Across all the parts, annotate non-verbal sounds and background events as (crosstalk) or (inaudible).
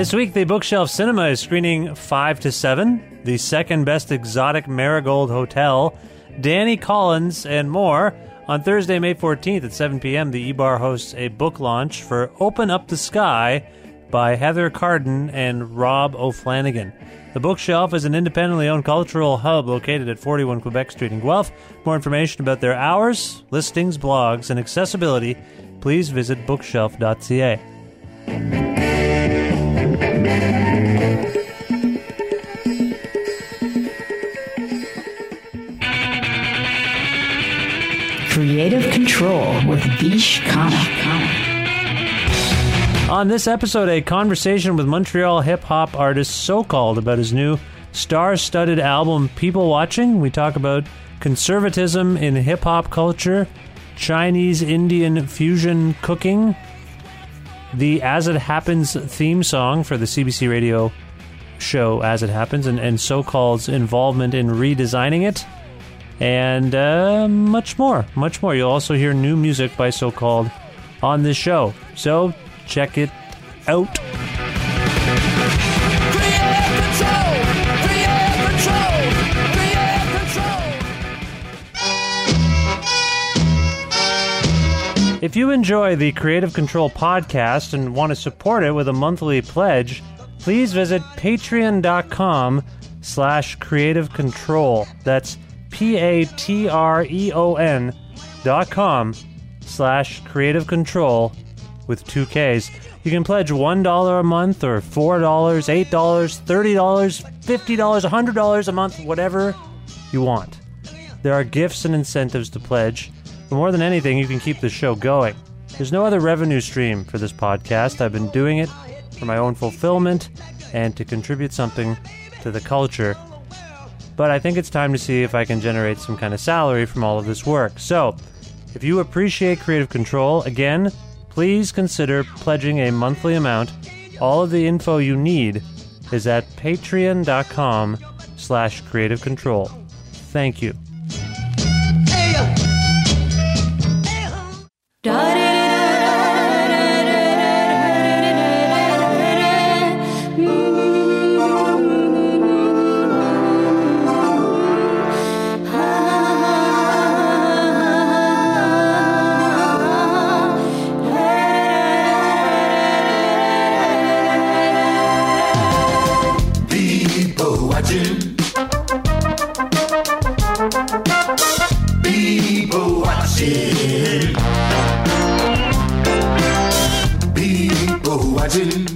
This week, the Bookshelf Cinema is screening 5 to 7, the second best exotic marigold hotel, Danny Collins, and more. On Thursday, May 14th at 7 p.m., the E-Bar hosts a book launch for Open Up the Sky by Heather Carden and Rob O'Flanagan. The Bookshelf is an independently owned cultural hub located at 41 Quebec Street in Guelph. More information about their hours, listings, blogs, and accessibility, please visit bookshelf.ca. Creative Control with Vish Khanna. On this episode, a conversation with Montreal hip hop artist So Called about his new star studded album People Watching. We talk about conservatism in hip hop culture, Chinese Indian fusion cooking, the As It Happens theme song for the CBC radio show As It Happens, and, and So Called's involvement in redesigning it, and uh, much more. Much more. You'll also hear new music by So Called on this show. So check it out. If you enjoy the Creative Control podcast and want to support it with a monthly pledge, please visit patreon.com slash creative control. That's P-A-T-R-E-O-N dot com slash creative control with two Ks. You can pledge $1 a month or $4, $8, $30, $50, $100 a month, whatever you want. There are gifts and incentives to pledge. But more than anything, you can keep the show going. There's no other revenue stream for this podcast. I've been doing it for my own fulfillment and to contribute something to the culture. But I think it's time to see if I can generate some kind of salary from all of this work. So, if you appreciate Creative Control, again, please consider pledging a monthly amount. All of the info you need is at patreon.com slash creative control. Thank you. People uh. uh. People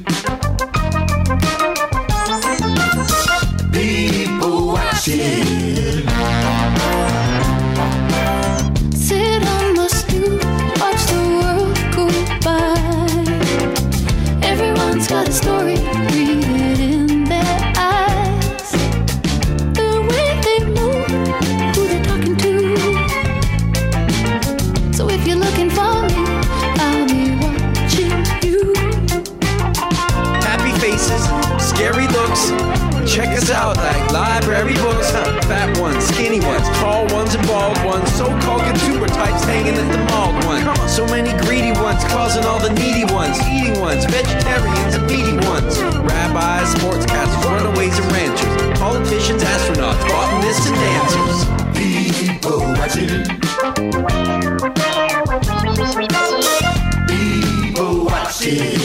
botanists and dancers. People watching. People watching.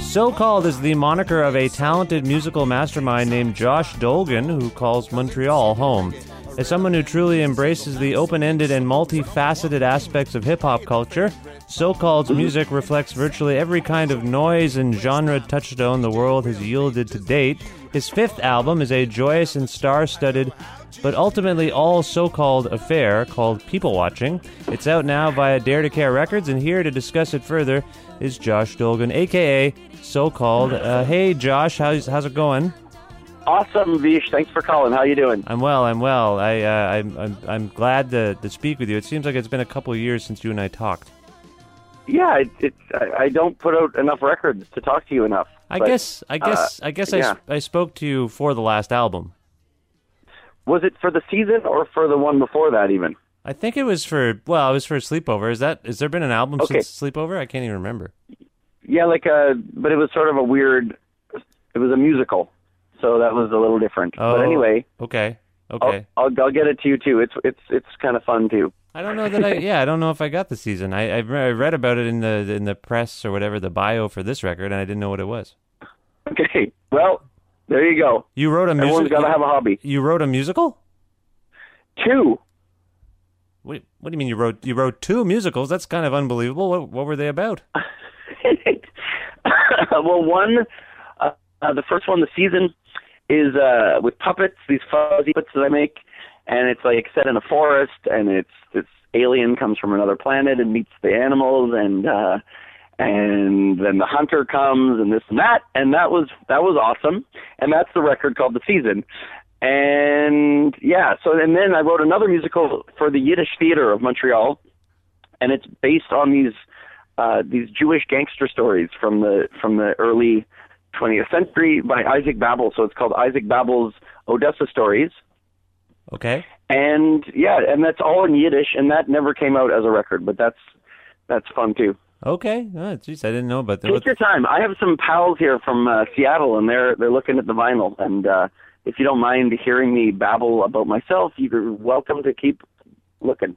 So called is the moniker of a talented musical mastermind named Josh Dolgan, who calls Montreal home. As someone who truly embraces the open ended and multifaceted aspects of hip hop culture, So Called's music reflects virtually every kind of noise and genre touchstone the world has yielded to date. His fifth album is a joyous and star studded, but ultimately all so called affair called People Watching. It's out now via Dare to Care Records, and here to discuss it further is Josh Dolgan, aka So Called. Uh, hey, Josh, how's, how's it going? Awesome, Vish. Thanks for calling. How you doing? I'm well. I'm well. I uh, I'm, I'm I'm glad to, to speak with you. It seems like it's been a couple of years since you and I talked. Yeah, it, it, I, I don't put out enough records to talk to you enough. I but, guess I guess uh, I guess yeah. I, I spoke to you for the last album. Was it for the season or for the one before that? Even I think it was for well, it was for Sleepover. Is that has there been an album Okay. since Sleepover? I can't even remember. yeah, like a, but it was sort of a weird. It was a musical, so that was a little different. Oh, but anyway, okay, I'll, okay. I'll I'll get it to you too. It's it's it's kind of fun too. I don't know that I yeah I don't know if I got the season. I I read about it in the in the press or whatever the bio for this record, and I didn't know what it was. Okay, well, there you go. You wrote a Everyone's musical. got to have a hobby. You wrote a musical. Two. What, what do you mean you wrote you wrote two musicals? That's kind of unbelievable. What what were they about? (laughs) well, one, uh, uh, the first one, the season, is uh, with puppets, these fuzzy puppets that I make, and it's like set in a forest, and it's this alien comes from another planet and meets the animals, and uh, and then the hunter comes, and this and that, and that was that was awesome, and that's the record called the season. And yeah, so and then I wrote another musical for the Yiddish Theater of Montreal, and it's based on these uh, these Jewish gangster stories from the from the early 20th century by Isaac Babel. So it's called Isaac Babel's Odessa Stories, Okay. and yeah, and that's all in Yiddish, and that never came out as a record, but that's that's fun too. Okay. Oh, geez, I didn't know about that. Take your time. I have some pals here from uh, Seattle, and they're they're looking at the vinyl. And uh, if you don't mind hearing me babble about myself, you're welcome to keep looking.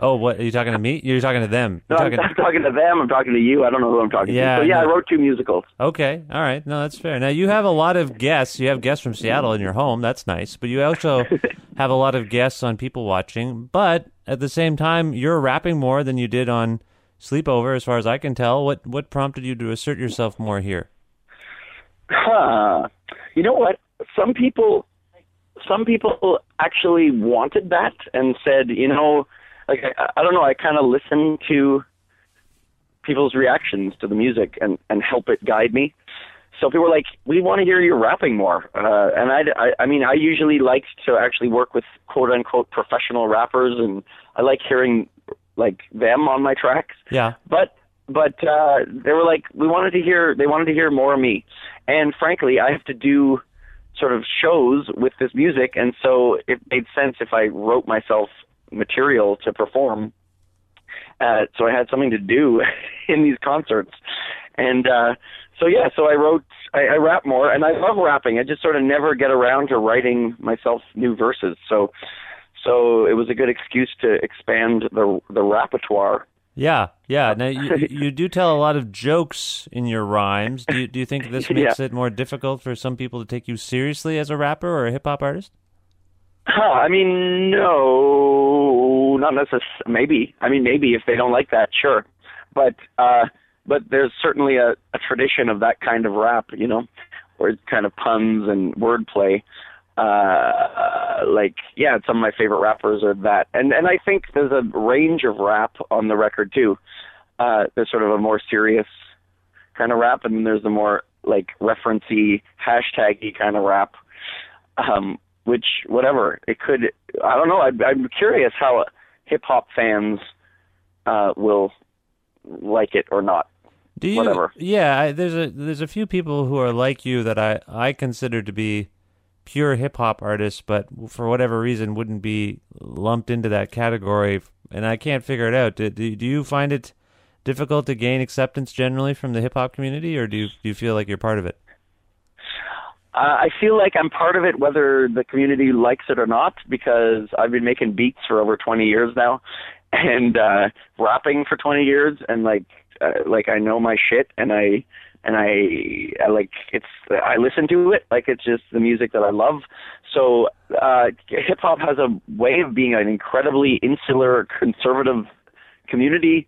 Oh, what are you talking to me? You're talking to them. No, You're talking- I'm (laughs) talking to them. I'm talking to you. I don't know who I'm talking Yeah, to. So yeah, I I wrote two musicals. Okay, all right. No, that's fair. Now you have a lot of guests. You have guests from Seattle in your home. That's nice. But you also (laughs) have a lot of guests on people watching. But at the same time, you're rapping more than you did on Sleepover, as far as I can tell. What what prompted you to assert yourself more here? Huh. You know what? Some people, some people actually wanted that and said, you know, like I, I don't know. I kind of listen to people's reactions to the music and and help it guide me. So people were like, "We want to hear you rapping more," uh, and I, I, I mean, I usually like to actually work with quote unquote professional rappers, and I like hearing like them on my tracks Yeah. but but uh they were like we wanted to hear they wanted to hear more of me and frankly i have to do sort of shows with this music and so it made sense if i wrote myself material to perform uh so i had something to do (laughs) in these concerts and uh so yeah so i wrote I, I rap more and i love rapping i just sort of never get around to writing myself new verses so so it was a good excuse to expand the the repertoire Yeah, yeah. Now (laughs) you, you- do tell a lot of jokes in your rhymes. Do you, do you think this (laughs) Yeah. makes it more difficult for some people to take you seriously as a rapper or a hip hop artist? Huh, I mean, no, not necessarily. Maybe. I mean, maybe if they don't like that, sure. But uh, but there's certainly a, a tradition of that kind of rap, you know, where it's kind of puns and wordplay. Uh, like yeah, some of my favorite rappers are that, and and I think there's a range of rap on the record too. Uh, there's sort of a more serious kind of rap, and then there's the more like referencey, hashtaggy kind of rap um, which whatever it could. I don't know. I, I'm curious how hip hop fans uh, will like it or not. Do you? Whatever. Yeah, I, there's a there's a few people who are like you that I I consider to be pure hip hop artists, but for whatever reason wouldn't be lumped into that category, and I can't figure it out. Do, do, do you find it difficult to gain acceptance generally from the hip hop community, or do you do you feel like you're part of it? Uh, I feel like I'm part of it, whether the community likes it or not, because I've been making beats for over 20 years now, (laughs) and uh, rapping for 20 years, and like, uh, like I know my shit, and I, and I, I like it's, I listen to it, like it's just the music that I love. So, uh, hip hop has a way of being an incredibly insular, conservative community,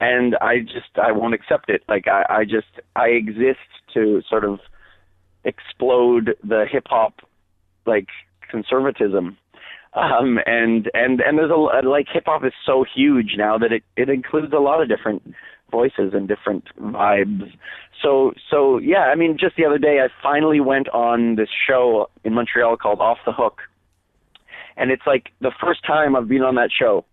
and I just, I won't accept it. Like I, I just, I exist to sort of explode the hip hop like conservatism. Um and and and there's a like hip hop is so huge now that it it includes a lot of different voices and different vibes. So so yeah i mean just the other day i finally went on this show in montreal called off the hook. And it's like the first time i've been on that show.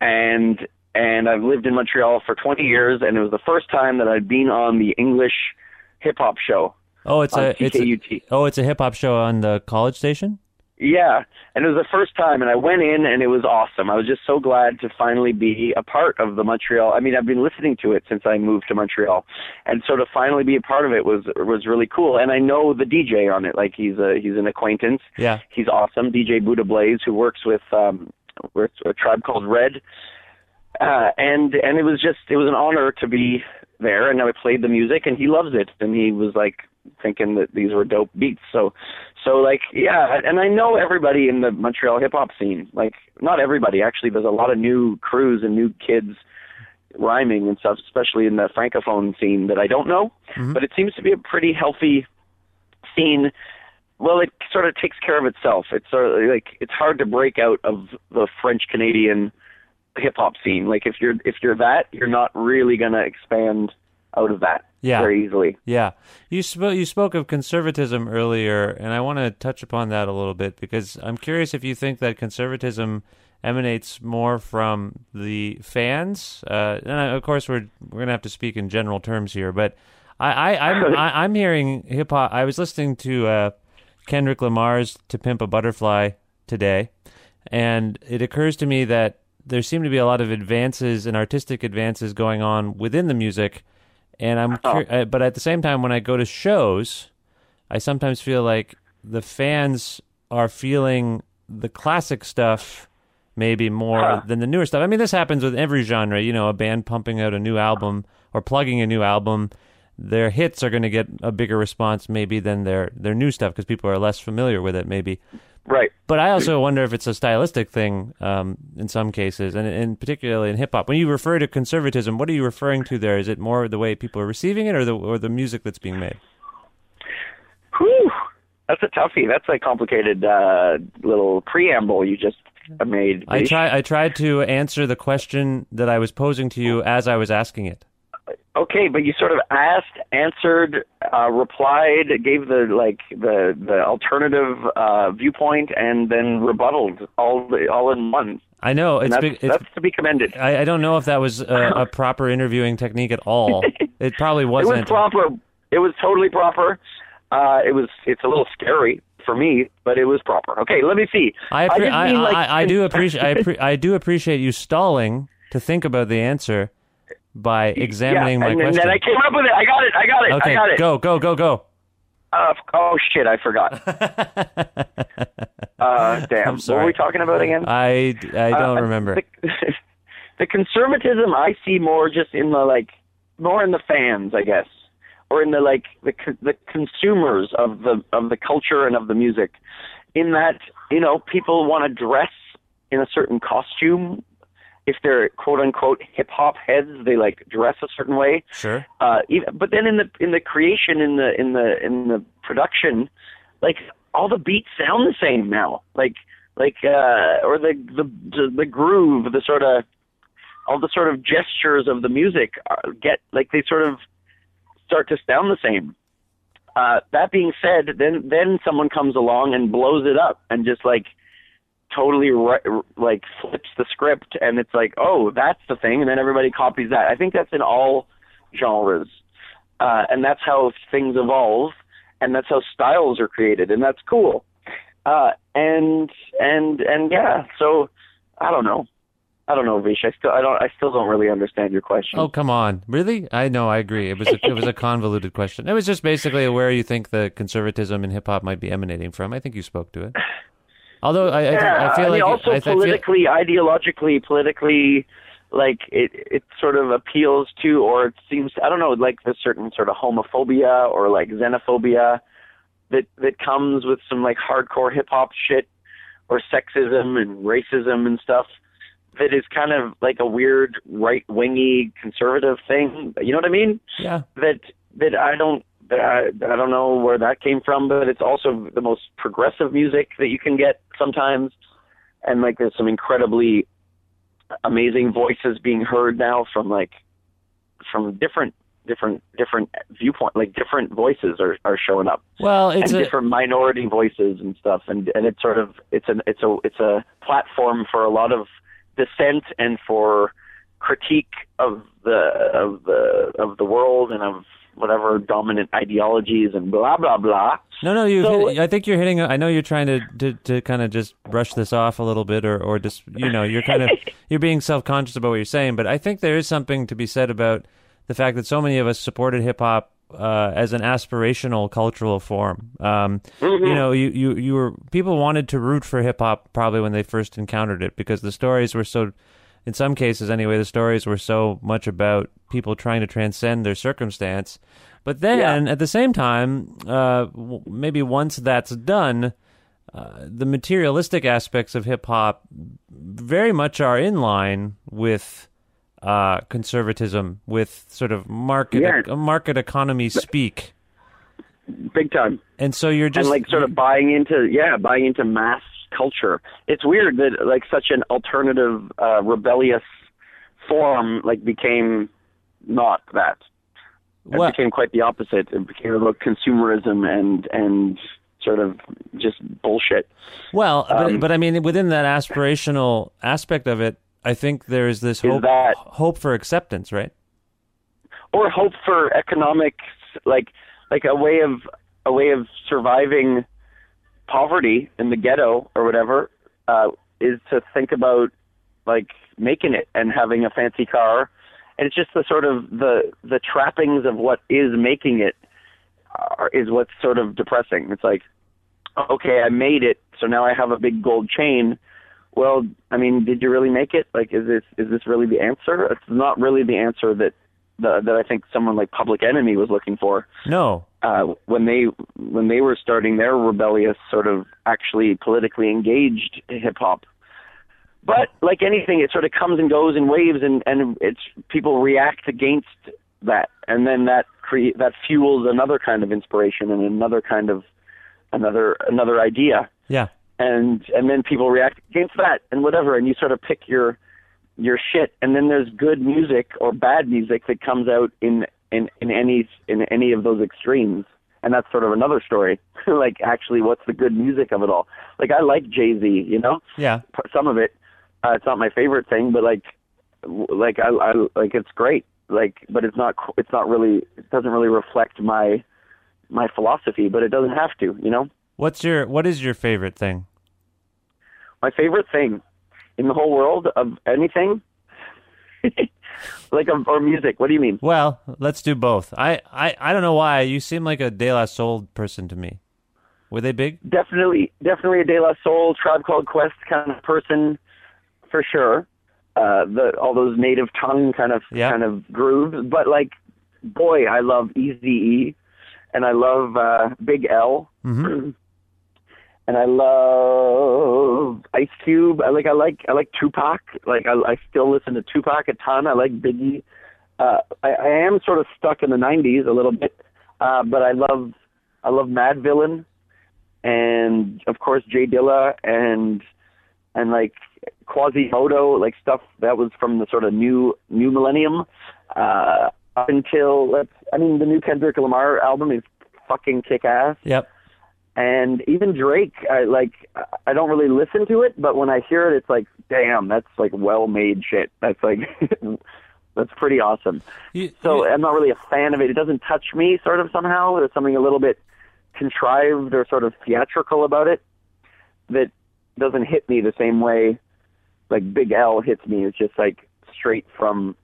And and i've lived in montreal for 20 years and it was the first time that i'd been on the english hip hop show Oh, it's on a it's a, oh, it's a hip hop show on the college station. Yeah, and it was the first time, and I went in, and it was awesome. I was just so glad to finally be a part of the Montreal. I mean, I've been listening to it since I moved to Montreal, and so to finally be a part of it was was really cool. And I know the DJ on it, like he's a he's an acquaintance. Yeah. he's awesome. DJ Buddha Blaze, who works with um, with a tribe called Red, uh, and and it was just it was an honor to be there, and I played the music, and he loves it, and he was like thinking that these were dope beats. So, so like, yeah, and I know everybody in the Montreal hip hop scene. Like, not everybody actually. There's a lot of new crews and new kids rhyming and stuff, especially in the francophone scene that I don't know. Mm-hmm. But it seems to be a pretty healthy scene. Well, it sort of takes care of itself. It's sort of like it's hard to break out of the French Canadian hip hop scene. Like if you're if you're that, you're not really gonna expand out of that Yeah. very easily. Yeah, you spoke you spoke of conservatism earlier, and I want to touch upon that a little bit because I'm curious if you think that conservatism emanates more from the fans. Uh, and I, of course, we're we're gonna have to speak in general terms here, but I, I I'm (laughs) I, I'm hearing hip hop. I was listening to uh, Kendrick Lamar's "To Pimp a Butterfly" today, and it occurs to me that there seem to be a lot of advances and artistic advances going on within the music and I'm cur- uh, but at the same time when I go to shows I sometimes feel like the fans are feeling the classic stuff maybe more than the newer stuff. I mean this happens with every genre, you know, a band pumping out a new album or plugging a new album their hits are going to get a bigger response maybe than their their new stuff because people are less familiar with it maybe Right. but I also wonder if it's a stylistic thing um, in some cases, and, and particularly in hip hop. When you refer to conservatism, what are you referring to there? Is it more the way people are receiving it, or the or the music that's being made? Whew. That's a toughie. That's a complicated uh, little preamble you just made. I try I tried to answer the question that I was posing to you as I was asking it. Okay, but you sort of asked, answered, uh, replied, gave the like the the alternative uh, viewpoint, and then rebutted all the, all in one. I know it's that's, big, it's that's to be commended. I, I don't know if that was a, a (laughs) proper interviewing technique at all. It probably wasn't. (laughs) It was proper. It was totally proper. Uh, it was. It's a little scary for me, but it was proper. Okay, let me see. I, appre- just I, mean, like, I, (laughs) I do appreciate I, I do appreciate you stalling to think about the answer by examining yeah, my and, question. And then I came up with it. I got it. I got it. okay, I got it. go go go go. Uh, oh shit! I forgot. (laughs) uh, damn. What were we talking about again? I, I don't Uh, remember. The, (laughs) the conservatism I see more just in the like, more in the fans, I guess, or in the like the the consumers of the of the culture and of the music. In that, you know, people want to dress in a certain costume. If they're quote unquote hip hop heads, they like dress a certain way. Sure. uh even, but then in the in the creation in the in the in the production like all the beats sound the same now. Like like uh or the the the, the groove the sort of all the sort of gestures of the music are, get like they sort of start to sound the same. Uh, that being said, then then someone comes along and blows it up and just like totally ri- like flips the script and it's like, oh, that's the thing, and then everybody copies that. I think that's in all genres, uh, and that's how things evolve, and that's how styles are created, and that's cool. Uh, and and and yeah, so I don't know. I don't know, Vish. I still, I don't, I still don't really understand your question. Oh come on, really? I know, I agree. It was a, it was a (laughs) convoluted question. It was just basically where you think the conservatism in hip hop might be emanating from. I think you spoke to it. Although I, I, yeah, I feel mean, like also I, I feel, politically, ideologically, politically, like it, it sort of appeals to, or it seems, I don't know, like the certain sort of homophobia or like xenophobia that that comes with some like hardcore hip hop shit or sexism and racism and stuff. That is kind of like a weird right wingy conservative thing. You know what I mean? yeah. that that I don't I, I don't know where that came from, but it's also the most progressive music that you can get sometimes, and like there's some incredibly amazing voices being heard now from like from different different different viewpoint like different voices are are showing up. Well, it's and a, different minority voices and stuff. And and it's sort of it's an it's a it's a platform for a lot of dissent and for critique of the of the of the world and of whatever dominant ideologies and blah blah blah No, no, you. So- I think you're hitting. I know you're trying to, to, to kind of just brush this off a little bit, or, or just you know, you're kind of (laughs) you're being self conscious about what you're saying. But I think there is something to be said about the fact that so many of us supported hip hop uh, as an aspirational cultural form. Um, You know, you, you you were people wanted to root for hip hop probably when they first encountered it because the stories were so. In some cases, anyway, the stories were so much about people trying to transcend their circumstance. But then, at the same time, uh, w- maybe once that's done, uh, the materialistic aspects of hip hop very much are in line with uh, conservatism, with sort of market Yeah. uh, market economy speak. big time And so you're just and like sort of buying into yeah buying into mass culture. It's weird that like such an alternative uh rebellious form like became not that. It Well- became quite the opposite. It became about consumerism and and sort of just bullshit. Well, but, um, but I mean, within that aspirational aspect of it, I think there is this Is that- hope for acceptance, right? or hope for economic like like a way of a way of surviving poverty in the ghetto or whatever uh is to think about like making it and having a fancy car. And it's just the sort of the the trappings of what is making it are, is what's sort of depressing. It's like okay i made it so now i have a big gold chain. Well i mean did you really make it? Like is this is this really the answer? It's not really the answer that the, that i think someone like public enemy was looking for. No, uh, when they when they were starting their rebellious sort of actually politically engaged hip hop. But like anything, it sort of comes and goes in waves, and and it's people react against that, and then that create that fuels another kind of inspiration and another kind of another another idea, yeah, and and then people react against that and whatever, and you sort of pick your your shit, and then there's good music or bad music that comes out in in in any in any of those extremes, and that's sort of another story. (laughs) like actually, what's the good music of it all? Like I like Jay Z, you know, yeah. Some of it. Uh, it's not my favorite thing, but like w- like I, I like it's great. Like, but it's not it's not really it doesn't really reflect my my philosophy, but it doesn't have to, you know. What's your what is your favorite thing? my favorite thing in the whole world of anything (laughs) like of, or music what do you mean Well, let's do both. I, I, I don't know why you seem like a De La Soul person to me. Were they big? definitely definitely a de la soul tribe called quest kind of person for sure uh the all those native tongue kind of Yeah. kind of grooves but like boy i love easy e and i love uh big l Mhm. (clears throat) and i love ice cube i like i like i like tupac like i i still listen to tupac a ton i like biggie uh i i am sort of stuck in the 90s a little bit uh but i love i love Madvillain and of course J Dilla and and like Quasimoto, like stuff that was from the sort of new new millennium uh, up until let's I mean the new Kendrick Lamar album is fucking kick ass. Yep. And even Drake, I like I don't really listen to it, but when I hear it, it's like, damn, that's like well made shit. That's like (laughs) that's pretty awesome. You- So I'm not really a fan of it. It doesn't touch me, sort of somehow. There's something a little bit contrived or sort of theatrical about it that doesn't hit me the same way like Big L hits me. It's just like straight from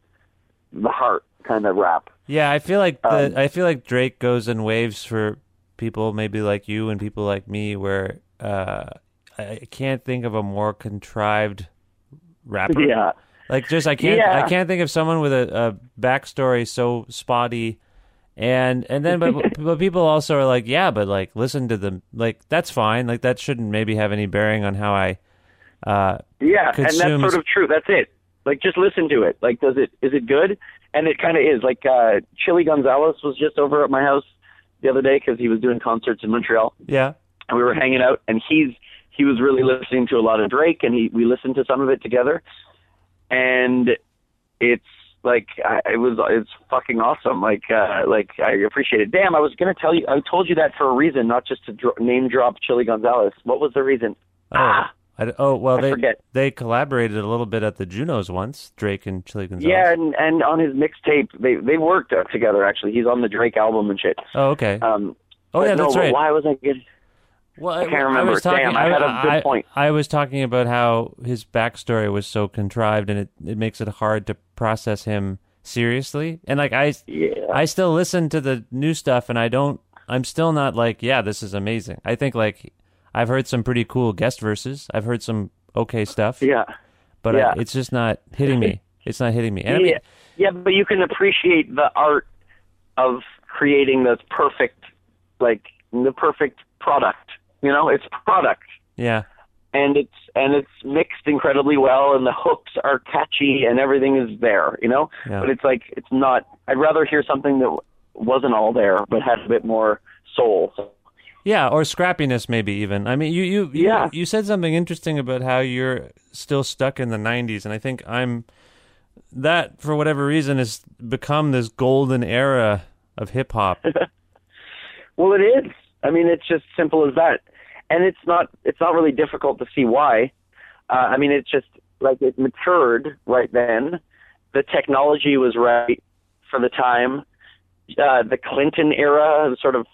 the heart kind of rap. Yeah, I feel like the Um, I feel like Drake goes in waves for people maybe like you and people like me where uh I can't think of a more contrived rapper. Yeah. Like just I can't Yeah. I can't think of someone with a, a backstory so spotty and and then but (laughs) but people also are like, yeah, but like listen to them like that's fine. Like that shouldn't maybe have any bearing on how I uh Yeah, and that's sort of true. That's it. Like just listen to it. Like does it is it good? And it kind of is. Like uh Chilly Gonzales was just over at my house the other day cuz he was doing concerts in Montreal. Yeah. and we were hanging out and he's he was really listening to a lot of Drake and he we listened to some of it together. And it's like I, it was it's fucking awesome. Like uh like I appreciate it. Damn I was going to tell you I told you that for a reason not just to dro- name drop Chilly Gonzales. What was the reason? Oh, ah I, oh well, I they forget. they collaborated a little bit at the Junos once. Drake and Chilly Gonzales. yeah and and on his mixtape they they worked uh, together actually he's on the Drake album and shit Oh, okay. um oh, yeah, no, that's right. why was I good? Well, I can't remember. was talking, Damn, I had a good I- point. I was talking about how his backstory was so contrived, and it, it makes it hard to process him seriously. And like I, Yeah. I still listen to the new stuff, and I don't. I'm still not like, yeah, this is amazing. I think like I've heard some pretty cool guest verses. I've heard some okay stuff. yeah but yeah. I, it's just not hitting me. (laughs) It's not hitting me. And I mean, yeah, yeah, but you can appreciate the art of creating this perfect, like the perfect product. You know, it's product, yeah, and it's and it's mixed incredibly well, and the hooks are catchy, and everything is there. You know, Yeah. but it's like it's not. I'd rather hear something that wasn't all there, but had a bit more soul. Yeah, or scrappiness maybe even. I mean, you you you, Yeah. you said something interesting about how you're still stuck in the 90s and I think I'm that for whatever reason has become this golden era of hip hop. (laughs) Well, it is. I mean, it's just simple as that, and it's not. It's not really difficult to see why. Uh, I mean, it's just like it matured right then. The technology was right for the time. Uh, the Clinton era, sort of,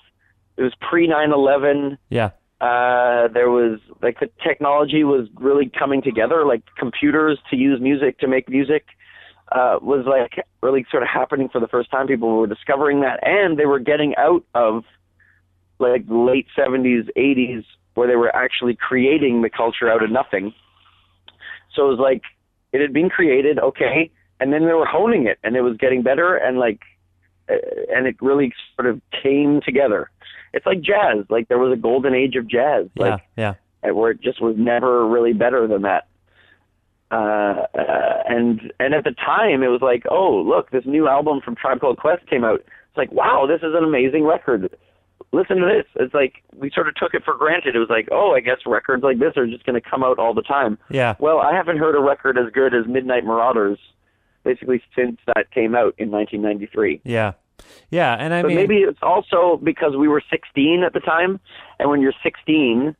it was pre 9/11. yeah. Uh, there was like the technology was really coming together, like computers to use music to make music uh, was like really sort of happening for the first time. People were discovering that, and they were getting out of like late 70s, 80s, where they were actually creating the culture out of nothing. So it was like it had been created, okay, and then they were honing it, and it was getting better, and like, and it really sort of came together. It's like jazz. Like there was a golden age of jazz. Like yeah. uh, where it just was never really better than that. Uh, uh, and and at the time, it was like, oh, look, this new album from Tribe Called Quest came out. It's like, wow, this is an amazing record. Listen to this. It's like we sort of took it for granted. It was like, oh, I guess records like this are just going to come out all the time. Yeah. Well, I haven't heard a record as good as Midnight Marauders, basically since that came out in 1993. Yeah. Yeah, and I but mean maybe it's also because we were 16 at the time, and when you're 16,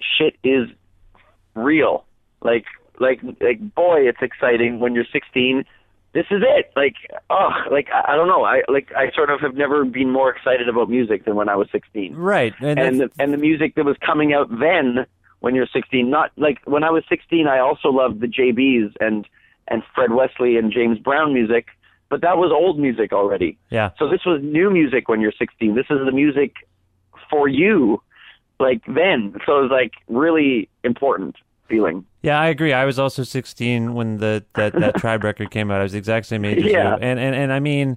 shit is real. Like, like, like, boy, it's exciting when you're 16. This is it. Like, oh, like I I don't know. I like I sort of have never been more excited about music than when I was 16. right. And, And the, and the music that was coming out then, when you're 16, not like when I was 16, I also loved the JBs and and Fred Wesley and James Brown music, but that was old music already. yeah. So this was new music when you're 16. This is the music for you, like then. So it was like really important feeling. Yeah, I agree. I was also 16 when the that, that (laughs) Tribe record came out. I was the exact same age as Yeah. you. And, and and I mean,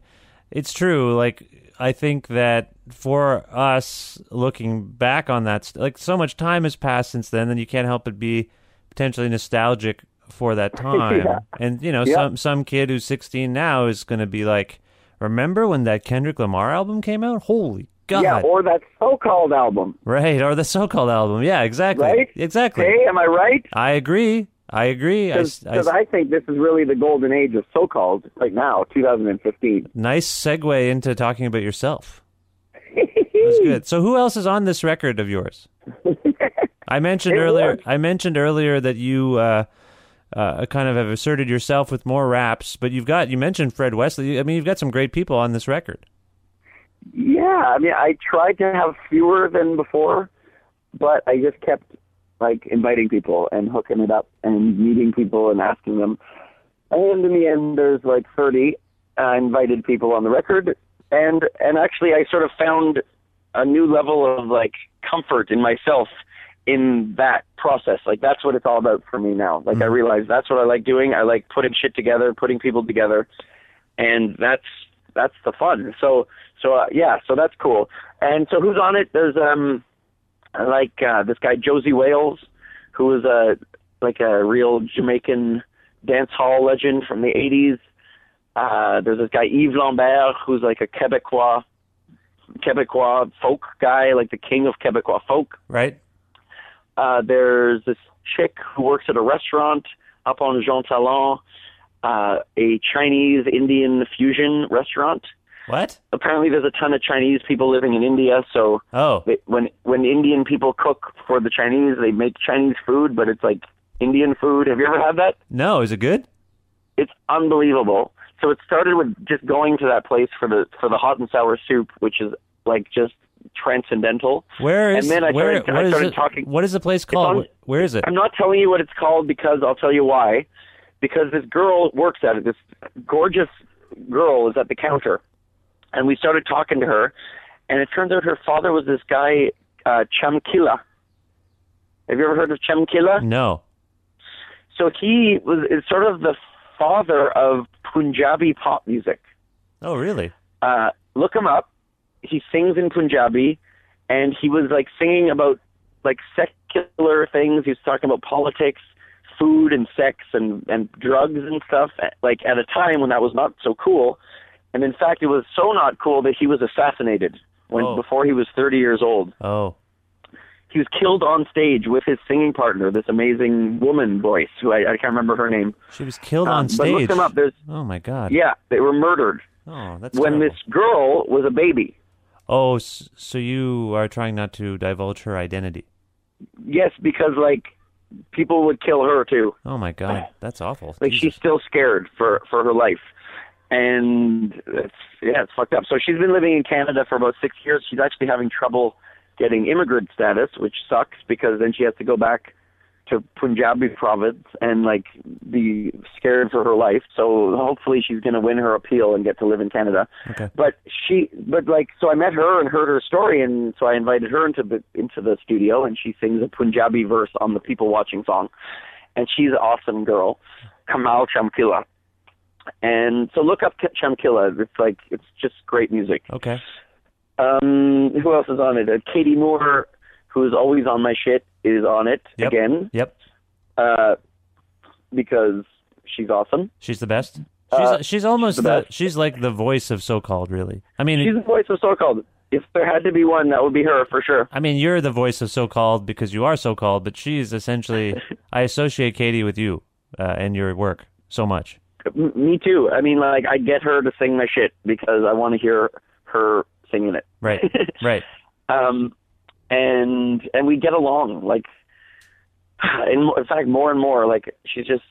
it's true. Like I think that for us looking back on that, like so much time has passed since then, then you can't help but be potentially nostalgic for that (laughs) time. Yeah. And you know, Yeah. some some kid who's 16 now is going to be like, "Remember when that Kendrick Lamar album came out? Holy God!" Yeah, or that so-called album, right, or the so-called album. Yeah, exactly. right? Exactly. Hey, am I right? I agree. I agree. I, s- I Because I, think this is really the golden age of so-called right now, 2015. nice segue into talking about yourself. was good. (laughs) So who else is on this record of yours? (laughs) I mentioned It earlier. was. I mentioned earlier that you uh, uh, kind of have asserted yourself with more raps, but you've got you mentioned Fred Wesley. I mean, you've got some great people on this record. Yeah, I mean, I tried to have fewer than before, but I just kept like inviting people and hooking it up and meeting people and asking them. And in the end, there's like 30. I invited people on the record, and and actually, I sort of found a new level of like comfort in myself in that process. Like that's what it's all about for me now. Like I realize that's what I like doing. I like putting shit together, putting people together, and that's that's the fun. So so uh, yeah, so that's cool. And so who's on it? There's um like uh, this guy Josie Wales, who is a like a real Jamaican dance hall legend from the 80s. Uh, there's this guy Yves Lambert, who's like a Quebecois Quebecois folk guy, like the king of Quebecois folk. Right. Uh, there's this chick who works at a restaurant up on Jean Talon, uh, a Chinese Indian fusion restaurant. What? Apparently, there's a ton of Chinese people living in India, so Oh, they, when when Indian people cook for the Chinese, they make Chinese food, but it's like Indian food. Have you ever had that? no, is it good? It's unbelievable. So it started with just going to that place for the for the hot and sour soup, which is like just transcendental. Where is and then I where, started, I is started it, talking. What is the place called? on- Where is it? I'm not telling you what it's called because I'll tell you why. Because this girl works at it. This gorgeous girl is at the counter, and we started talking to her, and it turns out her father was this guy uh, Chamkila. Have you ever heard of Chamkila? No. So he was is sort of the father of Punjabi pop music. Oh, really? Uh, look him up. He sings in Punjabi, and he was like singing about like secular things. He was talking about politics, food, and sex, and and drugs and stuff. Like at a time when that was not so cool, and in fact, it was so not cool that he was assassinated when Oh. before he was 30 years old. Oh, He was killed on stage with his singing partner, this amazing woman voice, who I, I can't remember her name. she was killed Um, on but stage. look them up. There's Oh my God. yeah, they were murdered Oh, that's when terrible. this girl was a baby. Oh, so you are trying not to divulge her identity? Yes, because like people would kill her too. Oh my God, (sighs) that's awful. Like she's still scared for for her life, and it's yeah, it's fucked up. So she's been living in Canada for about six years. She's actually having trouble getting immigrant status, which sucks because then she has to go back to Punjabi province and like be scared for her life. So hopefully she's going to win her appeal and get to live in Canada. Okay. But she, but like, so I met her and heard her story, and so I invited her into the into the studio, and she sings a Punjabi verse on the People Watching song, and she's an awesome girl, Kamal Chamkila. And so look up Chamkila. It's like it's just great music. Okay. Um, who else is on it? Uh, Katie Moore, who's always on my shit, is on it Yep. again Yep. uh, because she's awesome. She's the best. She's Uh, she's almost the the, she's like the voice of so-called. Really. I mean, She's the voice of so-called. If there had to be one, that would be her for sure. I mean, you're the voice of so-called because you are so-called, but she's essentially. (laughs) I associate Katie with you uh, and your work so much. M- me too. I mean, like I get her to sing my shit because I want to hear her singing it. Right. (laughs) right. um, and and we get along. Like, in, in fact, more and more. Like she's just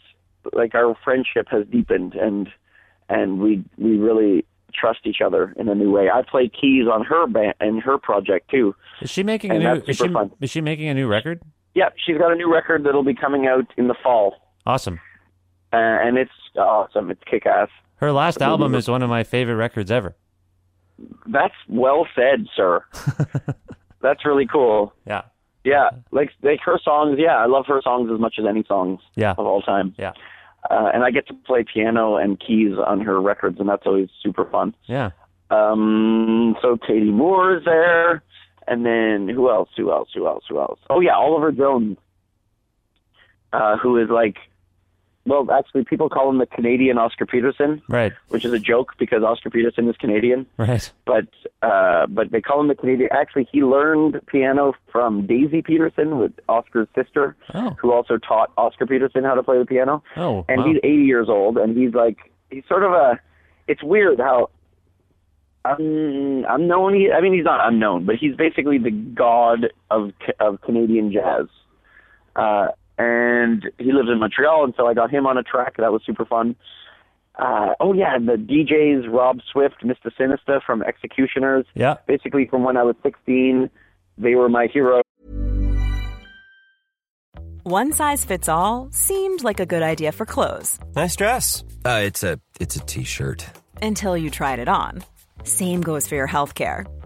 like our friendship has deepened, and and we we really trust each other in a new way. I play keys on her band and her project too. Is she making a new? Is she, is she making a new record? Yeah, she's got a new record that'll be coming out in the fall, Awesome. uh, and it's awesome. It's kick ass. Her last album is one of my favorite records ever. That's well said, sir. (laughs) That's really cool. Yeah. Yeah, like like her songs. Yeah, I love her songs as much as any songs Yeah. of all time. Yeah. Uh, and I get to play piano and keys on her records, and that's always super fun. Yeah. Um, so Katie Moore is there, and then who else? Who else? Who else? Who else? Oh yeah, Oliver Jones, uh, who is like, well, actually, people call him the Canadian Oscar Peterson, Right. which is a joke because Oscar Peterson is Canadian Right. but uh, but they call him the Canadian. Actually, he learned piano from Daisy Peterson, with Oscar's sister, Oh. who also taught Oscar Peterson how to play the piano. Oh. And wow. he's 80 years old, and he's like he's sort of a. It's weird how um, unknown. He, I mean, he's not unknown, but he's basically the god of of Canadian jazz. Uh, and he lives in Montreal, and so I got him on a track. That was super fun. Uh, oh yeah, the DJs Rob Swift, Mr. Sinister from X-Ecutioners. Yeah. Basically, from when I was 16, they were my hero. One size fits all seemed like a good idea for clothes Nice dress. Uh, it's a it's a t-shirt. until you tried it on. Same goes for your healthcare.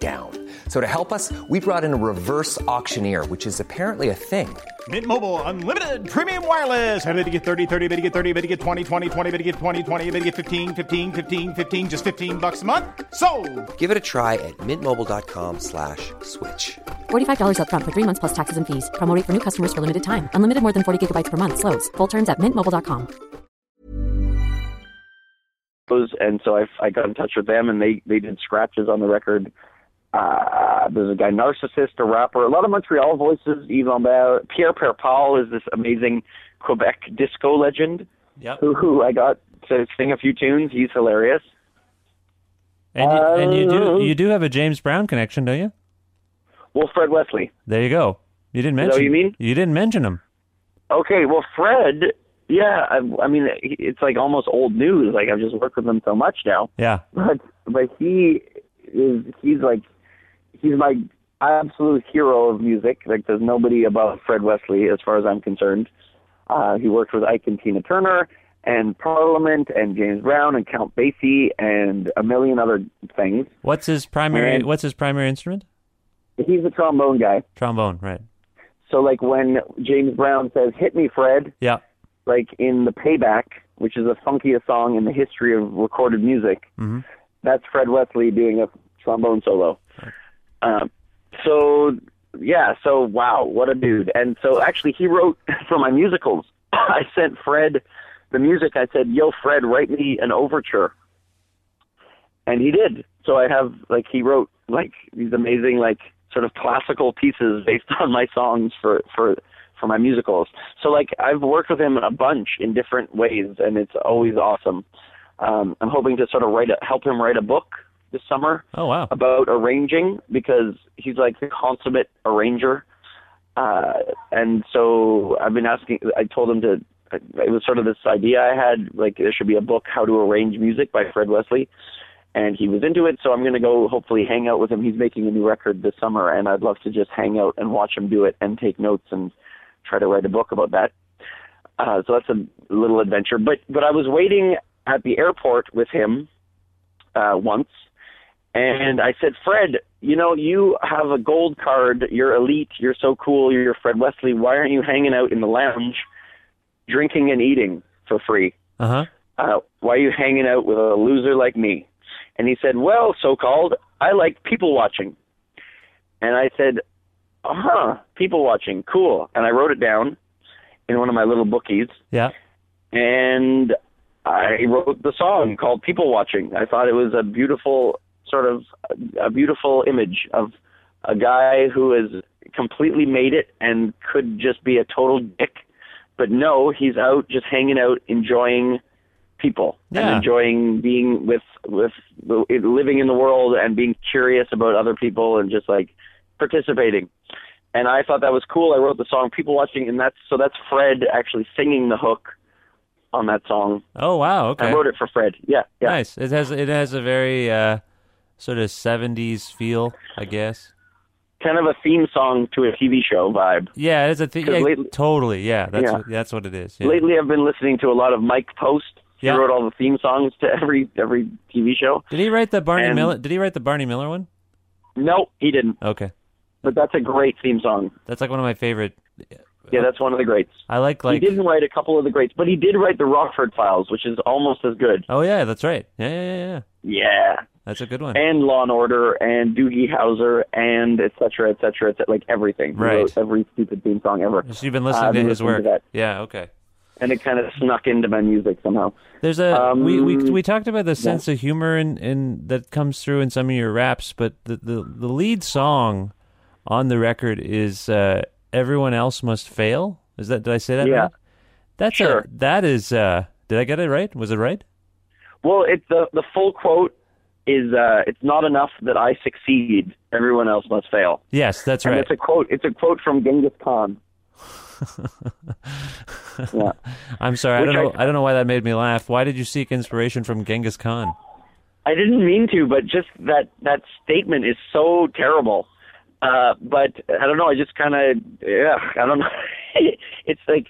down. So to help us, we brought in a reverse auctioneer, which is apparently a thing. Mint Mobile unlimited premium wireless. Ready to get 30, 30, bit to get 30, bit to get 20, 20, 20, bit to get 20, 20, bit to get 15, 15, 15, 15 just 15 bucks a month. So, Give it a try at mintmobile.com slash switch. $45 upfront for three months plus taxes and fees. Promo rate for new customers for limited time. Unlimited more than 40 gigabytes per month. Slows. Full terms at mintmobile.com. and so I, I got in touch with them, and they they did scratches on the record. Uh, there's a guy, Narcicyst, a rapper, a lot of Montreal voices. Yvan Bell, Pierre Perpall is this amazing Quebec disco legend Yep. who, who I got to sing a few tunes. He's hilarious. And you, and you Uh, do you do have a James Brown connection, don't you? Well, Fred Wesley. There you go. You didn't Is mention. what you mean? You didn't mention him. Okay, well, Fred, yeah, I, I mean, it's like almost old news. Like I've just worked with him so much now. Yeah. but but he is he's like he's my absolute hero of music. Like there's nobody above Fred Wesley as far as I'm concerned. Uh, he worked with Ike and Tina Turner and Parliament and James Brown and Count Basie and a million other things. What's his primary? And- what's his primary instrument? He's a trombone guy. Trombone, right? So like when James Brown says "Hit me, Fred," Yeah. like in the Payback, which is the funkiest song in the history of recorded music. Mhm. That's Fred Wesley doing a trombone solo. Um, so yeah, so wow, what a dude! And so actually, he wrote (laughs) for my musicals. (laughs) I sent Fred the music. I said, "Yo, Fred, write me an overture," and he did. So I have like he wrote like these amazing like sort of classical pieces based (laughs) on my songs for for for my musicals. So like I've worked with him a bunch in different ways, and it's always awesome. Um, I'm hoping to sort of write a, help him write a book this summer Oh wow. about arranging because he's like the consummate arranger. Uh, and so I've been asking. I told him to. It was sort of this idea I had, like there should be a book, How to Arrange Music by Fred Wesley, and he was into it. So I'm going to go hopefully hang out with him. He's making a new record this summer, and I'd love to just hang out and watch him do it and take notes and try to write a book about that. Uh, so that's a little adventure. But but I was waiting at the airport with him uh, once, and I said, Fred, you know, you have a gold card. You're elite. You're so cool. You're Fred Wesley. Why aren't you hanging out in the lounge, drinking and eating for free? Uh huh. Uh, why are you hanging out with a loser like me? And he said, Well, so called, I like people watching. And I said, Uh huh, people watching, cool. And I wrote it down in one of my little bookies Yeah. and I wrote the song called People Watching. I thought it was a beautiful sort of a beautiful image of a guy who has completely made it and could just be a total dick, but no, he's out just hanging out enjoying people Yeah. and enjoying being with with living in the world and being curious about other people and just like participating and I thought that was cool. I wrote the song "People Watching," and that's so that's Fred actually singing the hook on that song. Oh wow. Okay. I wrote it for Fred. Yeah, yeah. Nice. It has it has a very uh, sort of '70s feel, I guess. Kind of a theme song to a TV show vibe. Yeah, it's a. 'Cause Yeah, lately- totally. Yeah, that's Yeah. What, that's what it is. Yeah. Lately, I've been listening to a lot of Mike Post. He Yeah. wrote all the theme songs to every every TV show. Did he write the Barney And- Miller? Did he write the Barney Miller one? No, he didn't. Okay, But that's a great theme song. that's like one of my favorite. Uh, yeah, that's one of the greats. I like like. he didn't write a couple of the greats, but he did write the Rockford Files, which is almost as good. Oh yeah, that's right. Yeah, yeah, yeah. Yeah. That's a good one. and Law and Order and Doogie Howser and et cetera, et cetera, et cetera like everything. He Right. wrote every stupid theme song ever. So you've been listening I've to been his listening work. that, Yeah. Okay. and it kind of snuck into my music somehow. There's a we, we Um, we talked about the sense of humor in, in that comes through in some of your raps, but the the, the lead song on the record is uh, "Everyone Else Must Fail." Is that did I say that Yeah. right? That's Sure. a that is. Uh, did I get it right? Was it right? Well, it's the the full quote is uh, "It's not enough that I succeed; everyone else must fail." Yes, that's and right. it's a quote. It's a quote from Genghis Khan. (laughs) yeah. I'm sorry. I don't know. I- I, don't know why that made me laugh. Why did you seek inspiration from Genghis Khan? I didn't mean to, but just that that statement is so terrible. Uh, but I don't know. I just kind of, yeah, I don't know. (laughs) it's like,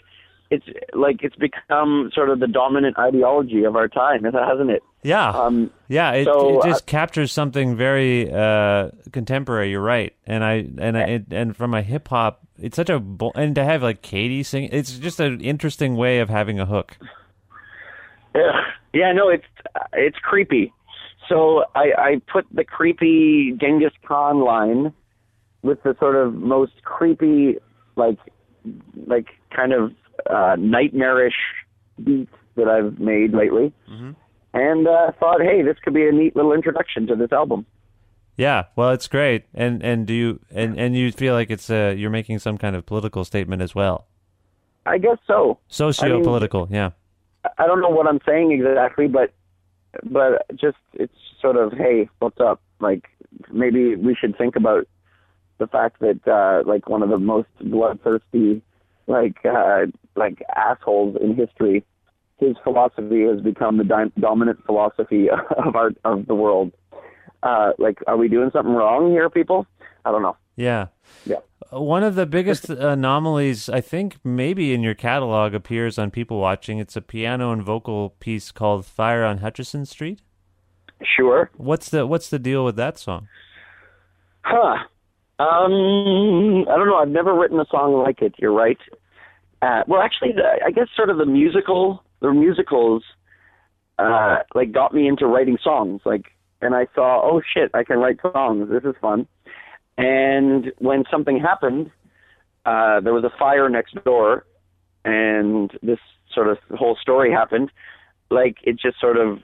it's like it's become sort of the dominant ideology of our time, hasn't it? Yeah. Um, Yeah, it, so, it just uh, captures something very uh, contemporary. You're right, and I and I, it, and from a hip hop, it's such a and to have like Katie sing, it's just an interesting way of having a hook. Yeah, yeah, no, it's it's creepy. So I, I put the creepy Genghis Khan line with the sort of most creepy, like, like kind of uh, nightmarish beat that I've made lately, and uh, thought, hey, this could be a neat little introduction to this album. Yeah, well, it's great, and and do you and and you feel like it's uh, you're making some kind of political statement as well, I guess so. socio political. yeah, I don't know what I'm saying exactly, but but just it's sort of hey, what's up? Like maybe we should think about the fact that uh like one of the most bloodthirsty like uh like assholes in history his philosophy has become the di- dominant philosophy (laughs) of our of the world. Uh like are we doing something wrong here people? I don't know. yeah. Yeah. Uh, One of the biggest anomalies, I think, maybe in your catalog appears on People Watching. It's a piano and vocal piece called "Fire on Hutchison Street." Sure. What's the What's the deal with that song? Huh. Um, I don't know. I've never written a song like it. You're right. Uh, well, actually, the, I guess sort of the musical, the musicals, uh, like got me into writing songs. Like, and I saw, oh shit, I can write songs. This is fun. And when something happened, uh, there was a fire next door, and this sort of whole story happened. Like, it just sort of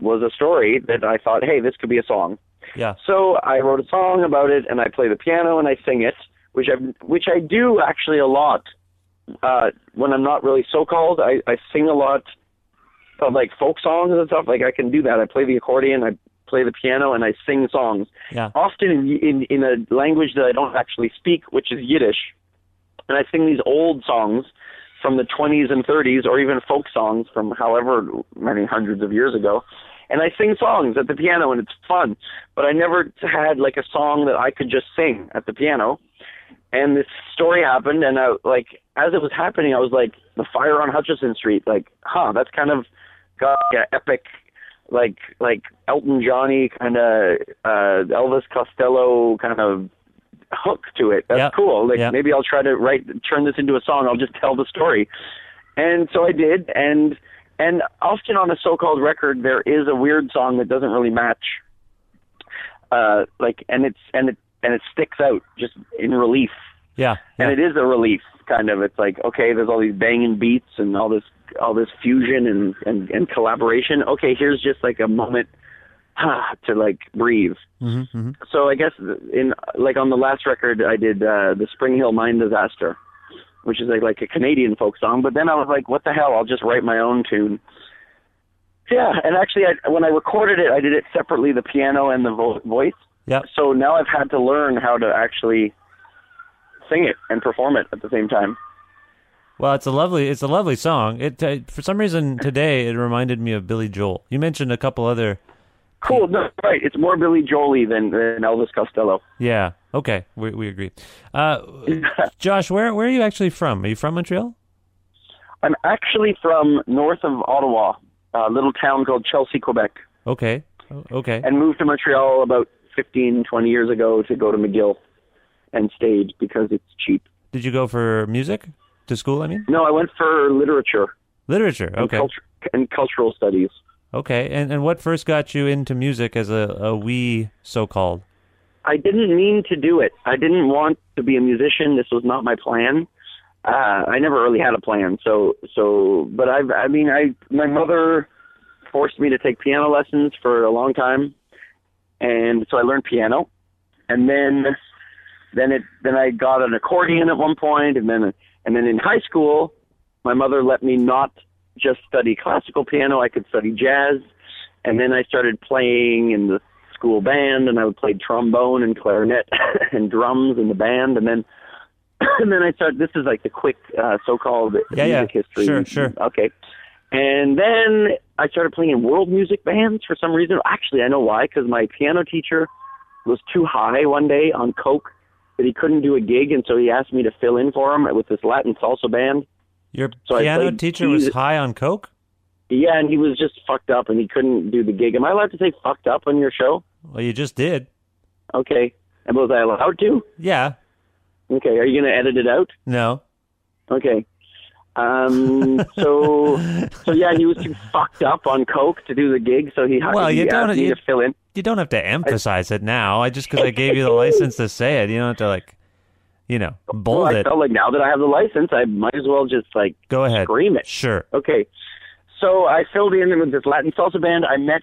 was a story that I thought, hey, this could be a song. Yeah. So I wrote a song about it, and I play the piano and I sing it, which I which I do actually a lot. Uh, when I'm not really so called, I, I sing a lot of like folk songs and stuff. Like I can do that. I play the accordion, I play the piano, and I sing songs. Yeah. Often in in in a language that I don't actually speak, which is Yiddish, and I sing these old songs from the 20s and 30s, or even folk songs from however many hundreds of years ago. And I sing songs at the piano, and it's fun. But I never had like a song that I could just sing at the piano. And this story happened, and I like as it was happening, I was like, the fire on Hutchison Street, like, huh, that's kind of got like, an epic, like like Elton Johnny kind of uh, Elvis Costello kind of hook to it. That's Yeah. cool. Like Yeah. maybe I'll try to write turn this into a song. I'll just tell the story. And so I did and and often on a so-called record there is a weird song that doesn't really match uh like and it's and it and it sticks out just in relief. Yeah. And it is a relief kind of. It's like okay, there's all these banging beats and all this all this fusion and and, and collaboration. Okay, here's just like a moment (sighs) to like breathe. Mm-hmm, So I guess in like on the last record I did uh, the Spring Hill Mine Disaster, which is like like a Canadian folk song. But then I was like, what the hell? I'll just write my own tune. Yeah, and actually, I, when I recorded it, I did it separately, the piano and the vo- voice. Yeah. So now I've had to learn how to actually sing it and perform it at the same time. Well, it's a lovely it's a lovely song. It uh, for some reason today it reminded me of Billy Joel. You mentioned a couple other. Cool. No, right. It's more Billy Joely than, than Elvis Costello. Yeah. Okay. We we agree. Uh, (laughs) Josh, where where are you actually from? Are you from Montreal? I'm actually from north of Ottawa, a little town called Chelsea, Quebec. Okay. Okay. and moved to Montreal about 15, 20 years ago to go to McGill and stage because it's cheap. Did you go for music to school? I mean, No, I went for literature literature. and, Okay. culture, and cultural studies. Okay, and and what first got you into music as a, a wee so-called? I didn't mean to do it. I didn't want to be a musician. This was not my plan. Uh, I never really had a plan. So, so, but I, I mean, I, my mother forced me to take piano lessons for a long time, and so I learned piano, and then, then it, then I got an accordion at one point, and then, and then in high school, my mother let me not just study classical piano. I could study jazz, and then I started playing in the school band, and I would play trombone and clarinet (laughs) and drums in the band, and then (coughs) and then I started. This is like the quick uh, so-called Yeah, yeah. music history. Sure, sure. Okay, and then I started playing in world music bands for some reason. Actually, I know why. Because my piano teacher was too high one day on coke that he couldn't do a gig, and so he asked me to fill in for him with this Latin salsa band. Your So piano teacher was high on coke. Yeah, and he was just fucked up, and he couldn't do the gig. Am I allowed to say "fucked up" on your show? Well, you just did. Okay, and was I allowed to? Yeah. Okay, are you going to edit it out? No. Okay. Um. So, so yeah, he was too fucked up on coke to do the gig, so he, Well, he you don't. me You, to fill in. you don't have to emphasize it now. I just because I gave you the (laughs) license to say it. You don't have to like, you know, bold Well, I it. felt like now that I have the license, I might as well just like Go ahead. scream it. Sure. Okay. So I filled in with this Latin salsa band. I met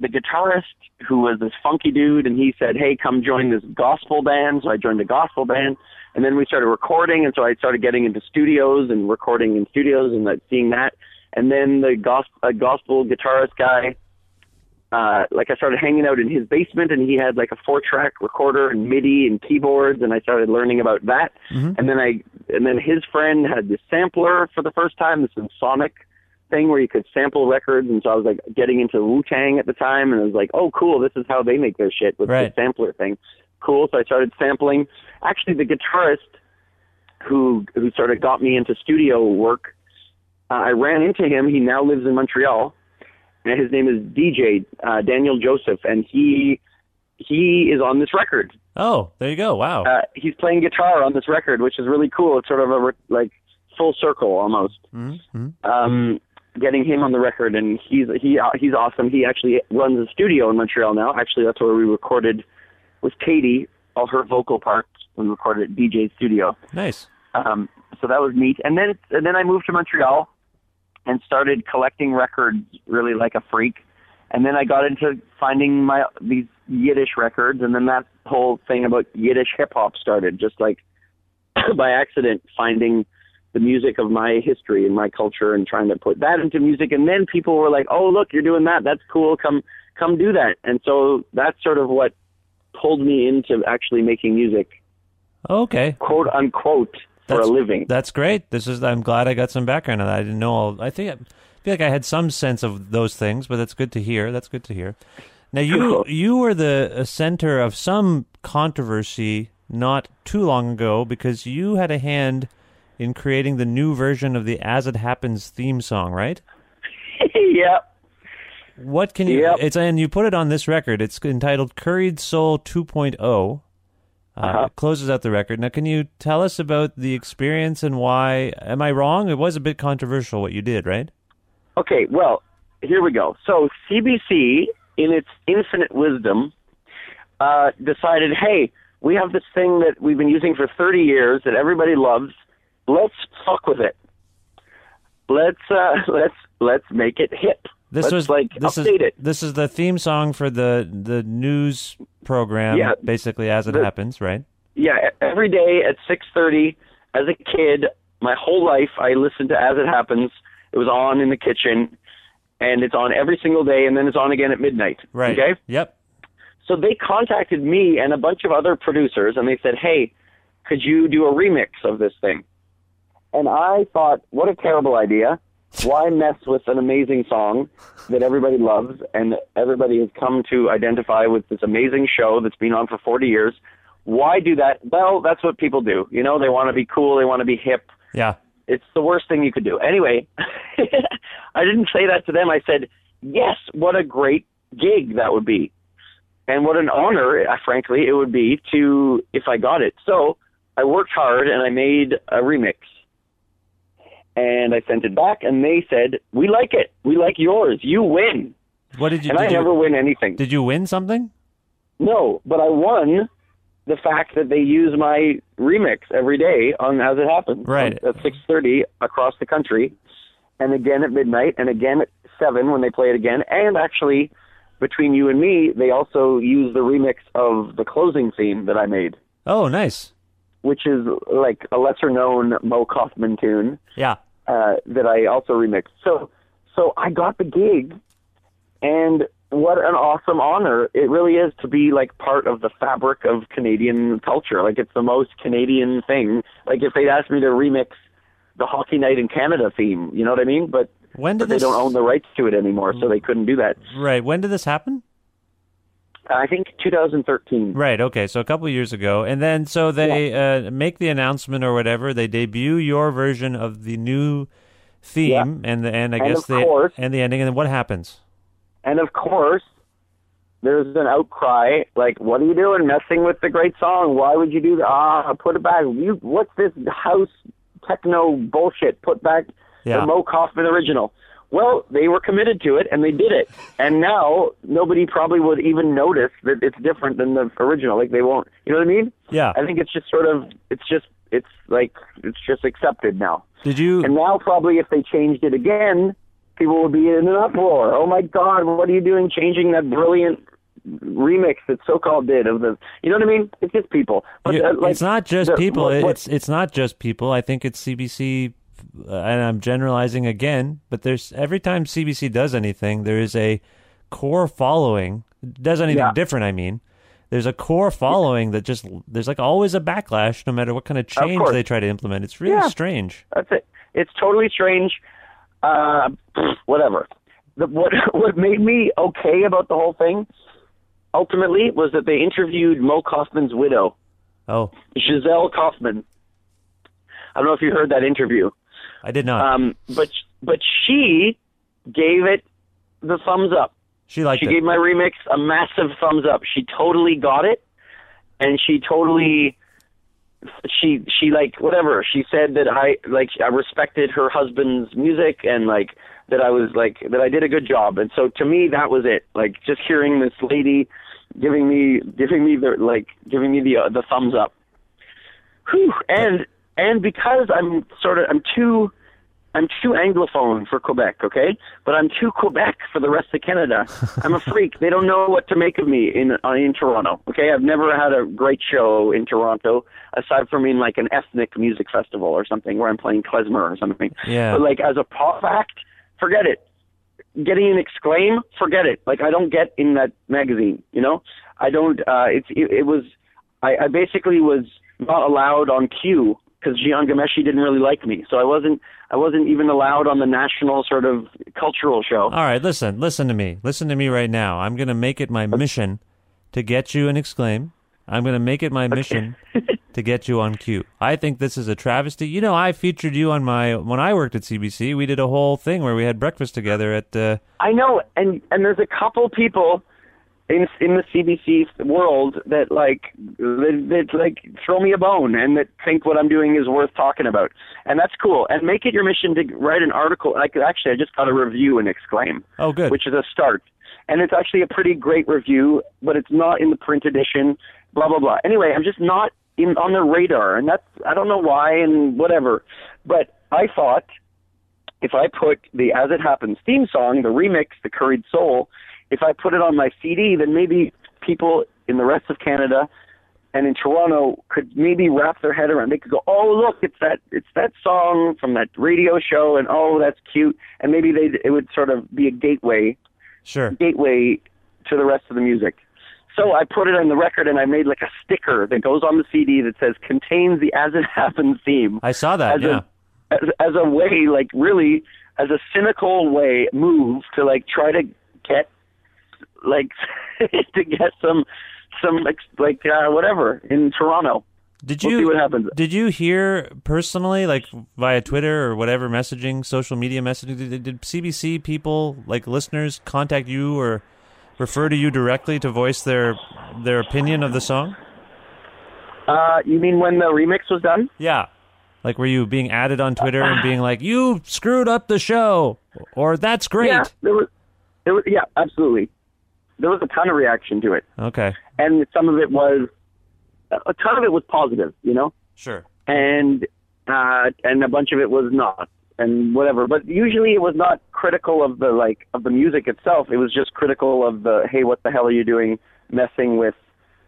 the guitarist who was this funky dude, and he said, "Hey, come join this gospel band." So I joined the gospel band, and then we started recording, and so I started getting into studios and recording in studios and like seeing that. And then the gospel, uh, gospel guitarist guy, uh, like I started hanging out in his basement, and he had like a four-track recorder and MIDI and keyboards, and I started learning about that. And then I, and then his friend had this sampler for the first time, this Sonic thing where you could sample records, and so I was like getting into Wu Tang at the time, and I was like, oh, cool, this is how they make their shit with Right. the sampler thing. Cool. So I started sampling. Actually, the guitarist who who sort of got me into studio work, uh, I ran into him. He now lives in Montreal, and his name is DJ uh, Daniel Joseph, and he he is on this record. Oh, there you go. Wow. Uh, he's playing guitar on this record, which is really cool. It's sort of a re- like full circle almost. Mm-hmm. Um, getting him on the record, and he's he uh, he's awesome. He actually runs a studio in Montreal now. Actually, that's where we recorded with Katie all her vocal parts. We recorded at DJ's studio. Nice. Um, so that was neat. And then and then I moved to Montreal and started collecting records really like a freak. And then I got into finding my these Yiddish records, and then that whole thing about Yiddish hip hop started, just like (coughs) by accident finding the music of my history and my culture and trying to put that into music. And then people were like, "Oh, look, you're doing that. That's cool. Come, come do that." And so that's sort of what pulled me into actually making music, Okay. quote unquote, for That's- a living. That's great. This is. I'm glad I got some background on that. I didn't know. All, I think. I feel like I had some sense of those things, but that's good to hear. That's good to hear. Now you (laughs) you were the uh, center of some controversy not too long ago because you had a hand in creating the new version of the As It Happens theme song, right? (laughs) yeah. What can you? Yep. It's and you put it on this record. It's entitled "Curried Soul 2.0." Uh, Uh-huh. it closes out the record. Now, can you tell us about the experience and why? Am I wrong? It was a bit controversial what you did, right? Okay, well, here we go. So CBC, in its infinite wisdom, uh, decided, hey, we have this thing that we've been using for 30 years that everybody loves. Let's fuck with it. Let's uh, (laughs) let's let's make it hip. This let's was like this is it. this is the theme song for the the news program. Yeah. basically as it The- happens, right? Yeah, every day at 6:30 as a kid, my whole life I listened to As It Happens. It was on in the kitchen and it's on every single day and then it's on again at midnight. Right. Okay? Yep. So they contacted me and a bunch of other producers, and they said, "Hey, could you do a remix of this thing?" And I thought, "What a terrible idea! Why mess with an amazing song that everybody loves and everybody has come to identify with this amazing show that's been on for 40 years? Why do that? Well, that's what people do. You know, they want to be cool, they want to be hip. Yeah. It's the worst thing you could do. Anyway, (laughs) I didn't say that to them. I said, "Yes, what a great gig that would be." and what an honor, uh, frankly, it would be to if I got it. So I worked hard and I made a remix, and I sent it back, and they said, "We like it. We like yours. You win." What did you? and did I you- never win anything. Did you win something? No, but I won the fact that they use my remix every day on As It Happens. Right. At six thirty across the country, and again at midnight, and again at seven when they play it again. And actually, between you and me, they also use the remix of the closing theme that I made, Oh, nice. Which is like a lesser known Moe Koffman tune Yeah. uh, that I also remixed. So, so I got the gig, and what an awesome honor it really is to be like part of the fabric of Canadian culture. Like it's the most Canadian thing. Like if they'd asked me to remix the Hockey Night in Canada theme, you know what I mean? But When but did they don't own the rights to it anymore, so they couldn't do that. Right. When did this happen? I think 2013. Right. Okay. So a couple years ago, and then so they uh, make the announcement or whatever. They debut your version of the new theme, and the and I And guess the course- and the ending. And then what happens? And of course, there's an outcry like, "What are you doing, messing with the great song? Why would you do that? Ah, put it back. You, what's this house techno bullshit? Put back Yeah. the Moe Koffman original." Well, they were committed to it, and they did it. And now nobody probably would even notice that it's different than the original. Like they won't. You know what I mean? Yeah. I think it's just sort of. It's just. It's like it's just accepted now. Did you? And now probably if they changed it again, people would be in an uproar. Oh my God, what are you doing changing that brilliant remix that so-called did of the? You know what I mean? It's just people. But, You- uh, like, it's not just the- people. what- what- it's it's not just people. I think it's CBC, and I'm generalizing again. But there's every time CBC does anything, there is a core following. Does anything Yeah. different? I mean, there's a core following that just there's like always a backlash, no matter what kind of change course. they try to implement. It's really Yeah. strange. That's it. It's totally strange. Uh, whatever. The, what (laughs) what made me okay about the whole thing, ultimately, was that they interviewed Moe Koffman's widow, Oh, Giselle Koffman. I don't know if you heard that interview. I did not. Um, but but she gave it the thumbs up. she liked she it. gave my remix a massive thumbs up. She totally got it, and she totally she she like whatever. She said that I like I respected her husband's music and like that I was like that I did a good job. And so to me that was it. Like just hearing this lady giving me giving me the like giving me the uh, the thumbs up. Whew. And and because I'm sort of I'm too I'm too anglophone for Quebec, okay? But I'm too Quebec for the rest of Canada. (laughs) I'm a freak. They don't know what to make of me in uh, in Toronto, okay? I've never had a great show in Toronto aside from in like an ethnic music festival or something where I'm playing klezmer or something. Yeah. But like as a pop act, forget it. Getting an exclaim, forget it. Like I don't get in that magazine, you know? I don't uh it's it, it was I, I basically was not allowed on Q because Jian Ghomeshi didn't really like me. So I wasn't I wasn't even allowed on the national sort of cultural show. All right, listen, listen to me. Listen to me right now. I'm going to make it my mission to get you an exclaim. I'm going to make it my mission (laughs) to get you on Q. I think this is a travesty. You know, I featured you on my when I worked at CBC. We did a whole thing where we had breakfast together at uh, I know, and and there's a couple people in in the CBC world that like that, that like throw me a bone and that think what I'm doing is worth talking about, and that's cool. And make it your mission to write an article. Like actually, I just got a review and exclaim. Oh, good. Which is a start, and it's actually a pretty great review, but it's not in the print edition. Blah blah blah. Anyway, I'm just not in on the radar, and that's I don't know why and whatever, but I thought if I put the As It Happens theme song, the remix, the Curried Soul, if I put it on my CD, then maybe people in the rest of Canada and in Toronto could maybe wrap their head around. They could go, "Oh, look, it's that it's that song from that radio show," and oh, that's cute. And maybe they it would sort of be a gateway, sure, gateway to the rest of the music. So I put it on the record and I made like a sticker that goes on the CD that says contains the As It Happens theme I saw that. as yeah. a as, as a way, like really, as a cynical way move to like try to get like (laughs) to get some some like uh, whatever in Toronto. Did We'll you see what happens. Did you hear personally, like via Twitter or whatever messaging, social media messaging? Did, did CBC people, like listeners, contact you or refer to you directly to voice their their opinion of the song? Uh, you mean when the remix was done? Yeah. Like, were you being added on Twitter and being like, "You screwed up the show," or "That's great"? Yeah, there was, there was, yeah, absolutely. There was a ton of reaction to it, Okay, and some of it was, a ton of it was positive, you know, sure. and uh, and a bunch of it was not, and whatever. But usually, it was not critical of the like of the music itself. It was just critical of the hey, what the hell are you doing, messing with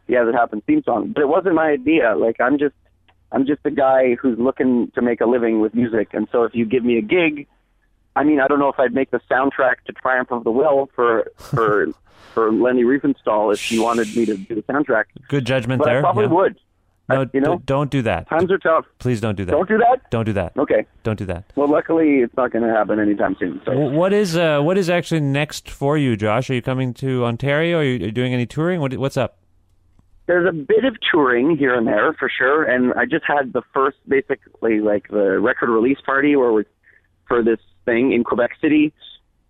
the As It Happens theme song. But it wasn't my idea. Like I'm just I'm just a guy who's looking to make a living with music, and so if you give me a gig, I mean, I don't know if I'd make the soundtrack to Triumph of the Will for for (laughs) for Leni Riefenstahl if she wanted me to do the soundtrack, Good judgment but there. I probably yeah. would. No, you know? d- don't do that. Times are tough. Please don't do that. Don't do that. Don't do that. Okay. Don't do that. Well, luckily, it's not going to happen anytime soon. So. Wh- What is uh, what is actually next for you, Josh? Are you coming to Ontario? Are you, are you doing any touring? What, what's up? There's a bit of touring here and there for sure, and I just had the first, basically like the record release party where we for this thing in Quebec City,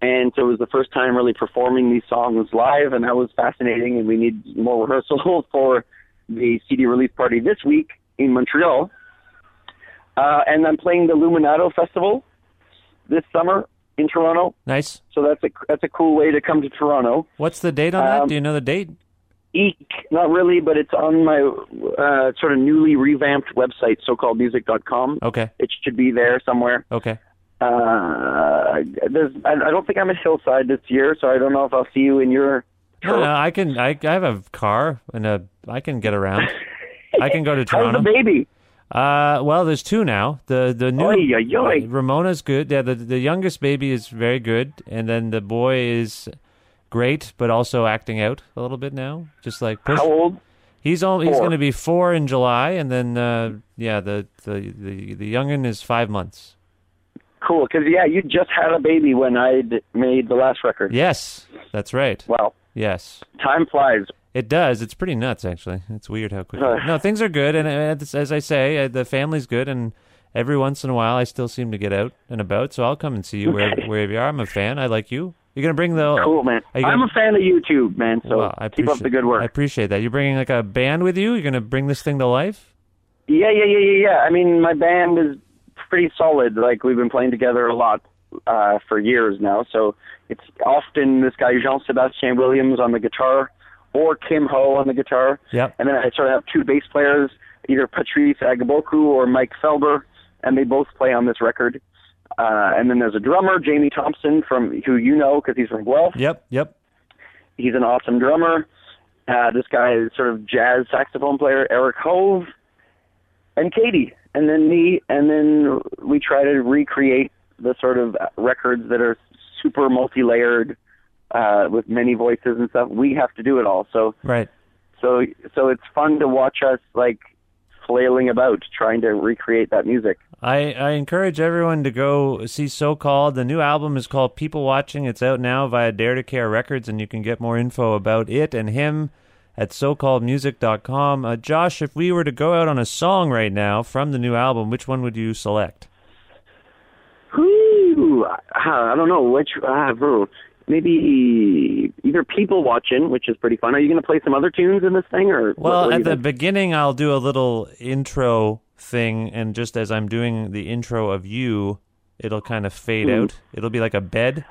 and so it was the first time really performing these songs live, and that was fascinating. And we need more rehearsal (laughs) for the CD release party this week in Montreal, uh, and I'm playing the Luminato Festival this summer in Toronto. Nice. So that's a that's a cool way to come to Toronto. What's the date on that? Um, Do you know the date? Eek, not really, but it's on my uh, sort of newly revamped website, socalledmusic.com. Okay. It should be there somewhere. Okay. Uh, there's, I, I don't think I'm at Hillside this year, so I don't know if I'll see you in your. No, no, I can. I, I have a car and a. I can get around. I can go to Toronto. (laughs) How's the baby? Uh, well, there's two now. The the new Oy, oy, oy. Ramona's good. Yeah, the the youngest baby is very good, and then the boy is great, but also acting out a little bit now. Just like push. How old? He's all, he's going to be four in July, and then uh, yeah, the the the the youngin is five months. Cool, because yeah, you just had a baby when I'd made the last record. Yes, that's right. Wow, Yes, time flies. it does. It's pretty nuts, actually. It's weird how quick. (laughs) No, things are good, and as I say, uh, the family's good, and every once in a while, I still seem to get out and about. So I'll come and see you wherever, Okay. wherever you are. I'm a fan. I like you. You're gonna bring the Cool, man. You I'm a fan of YouTube, man. So Well, I keep up the good work. I appreciate that. You're bringing like a band with you. You're gonna bring this thing to life. Yeah, yeah, yeah, yeah, yeah. I mean, my band is pretty solid. Like we've been playing together a lot uh, for years now. So it's often this guy Jean Sebastien Williams on the guitar, or Kim Ho on the guitar, Yep. and then I sort of have two bass players, either Patrice Agbokou or Mike Felber, and they both play on this record. Uh, and then there's a drummer, Jamie Thompson, from who you know because he's from Guelph. Yep. Yep. He's an awesome drummer. Uh, this guy is sort of jazz saxophone player, Eric Hove, and Katie, and then me, and then we try to recreate the sort of records that are super multi-layered uh, with many voices and stuff. We have to do it all, so Right. so so it's fun to watch us like flailing about trying to recreate that music. I, I encourage everyone to go see So Called. The new album is called People Watching. It's out now via Dare to Care Records, and you can get more info about it and him at SoCalledMusic.com. Uh, Josh, if we were to go out on a song right now from the new album, which one would you select? Whew, I don't know which. Uh, maybe either people watching, which is pretty fun. Are you going to play some other tunes in this thing, or Well, what do at the think? beginning, I'll do a little intro thing, and just as I'm doing the intro of you, it'll kind of fade Hmm. out. It'll be like a bed.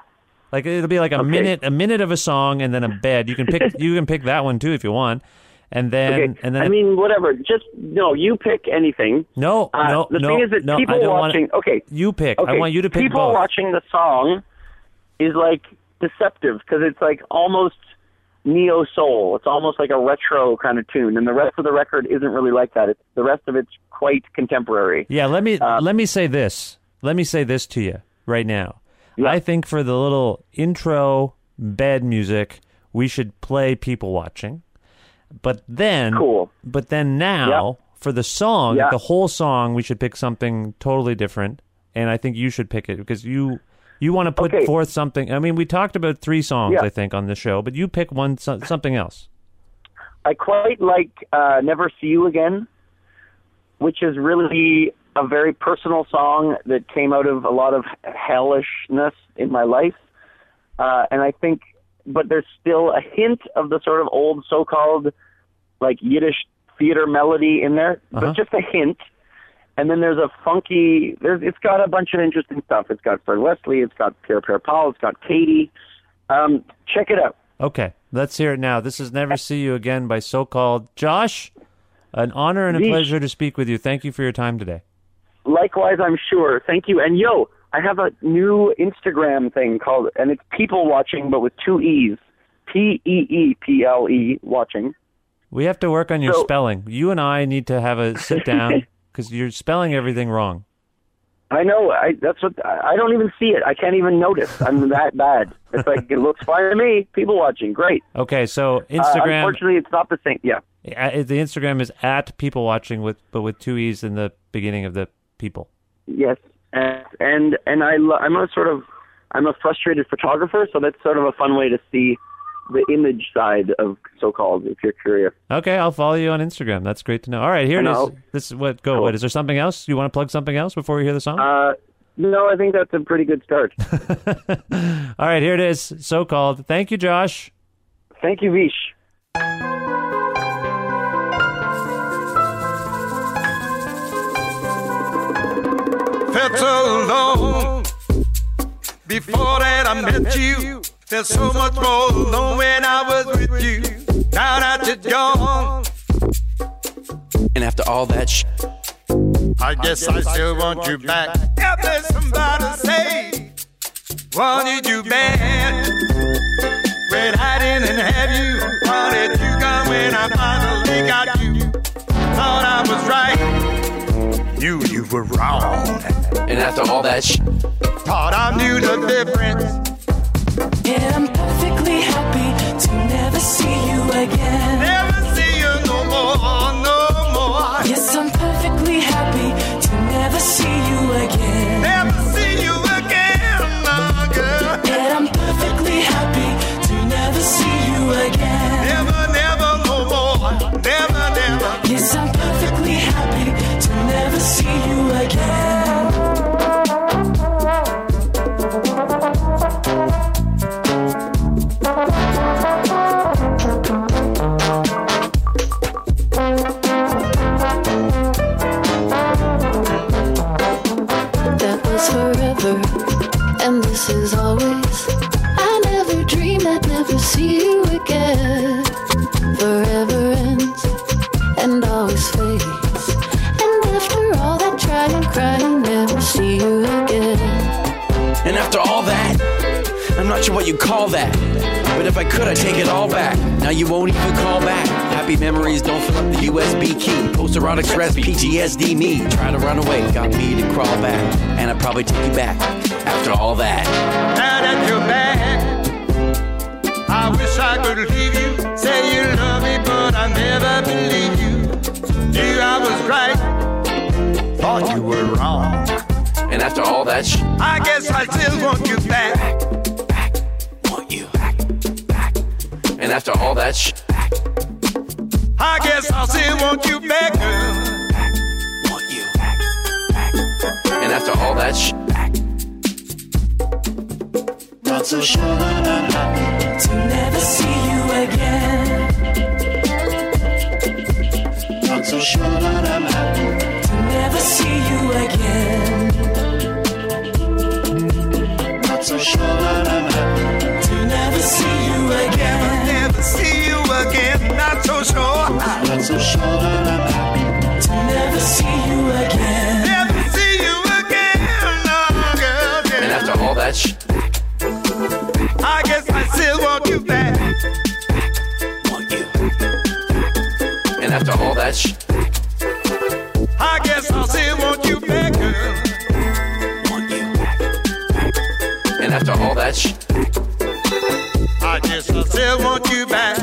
Like it'll be like a Okay. minute, a minute of a song, and then a bed. You can pick, you can pick that one too if you want, and then okay. and then I mean, whatever. Just no. You pick anything. no, Uh, no, the no, thing is that no, people watching. want okay. You pick. Okay. I want you to pick People both. watching the song is like deceptive because it's like almost neo soul. It's almost like a retro kind of tune, and the rest of the record isn't really like that. It's the rest of it's quite contemporary. Yeah, let me Uh, let me say this. Let me say this to you right now. I think for the little intro bed music, we should play people watching. But then Cool. But then now for the song, Yeah. the whole song, we should pick something totally different. And I think you should pick it because you you want to put Okay. forth something. I mean, we talked about three songs, Yeah. I think, on the show, but you pick one so- something else. I quite like uh, "Never See You Again," which is really a very personal song that came out of a lot of hellishness in my life, uh, and I think, but there's still a hint of the sort of old so-called like Yiddish theater melody in there, Uh-huh. but just a hint. and then there's a funky. There's it's got a bunch of interesting stuff. It's got Fred Wesley. It's got Pierre Perpall. It's got Katie. Um, check it out. Okay, let's hear it now. This is Never See You Again by so called Josh. An honor and a pleasure to speak with you. Thank you for your time today. Likewise, I'm sure. Thank you. And yo, I have a new Instagram thing called, and it's people watching, but with two e's. P E E P L E watching. We have to work on your So- spelling. You and I need to have a sit down (laughs) because you're spelling everything wrong. I know. I that's what I don't even see it. I can't even notice. I'm (laughs) that bad. It's like it looks fine to me. People watching, great. Okay, so Uh, Instagram. unfortunately, it's not the same. Yeah. uh, the Instagram is at people watching with but with two e's in the beginning of the people. Yes. And and and I lo- I'm a sort of I'm a frustrated photographer, so that's sort of a fun way to see the image side of so-called. If you're curious. Okay, I'll follow you on Instagram. That's great to know. All right, here it is. This is what go. What is there something else? You want to plug something else before we hear the song? Uh, no, I think that's a pretty good start. (laughs) All right, here it is. So called. Thank you, Josh. Thank you, Vish. Felt so long before that I met you. Felt so much more alone when I was with you. Now that you're gone, And after all that sh- I guess I still want you back. If there's somebody say wanted you bad when I didn't have you, wanted you gone when I finally got you. Thought I was right, knew you were wrong. and after all that sh- Thought I knew the difference. And I'm perfectly happy to never see you again. Never I take it all back. Now you won't even call back. Happy memories don't fill up the USB key. Post erotic stress, PTSD me. Try to run away, got me to crawl back. And I'd probably take you back after all that. Now that you're back, I wish I could leave you. Say you love me, but I never believe you. Knew I was right, thought you were wrong. And after all that sh- I guess I still want you back. After all that sh- I guess I still want you back, girl. and after all that sh- Not so sure that I'm happy to never see you again. Not so sure that I'm happy to never see you again. Not so sure that I'm not so sure. I'm not so sure that I'm happy to never see you again. Never see you again, no, girl. and after all that sh- I guess I still want you back. Want you. And after all that sh- I guess I still want you back, girl. Want you. And after all that sh- I guess I still want you back.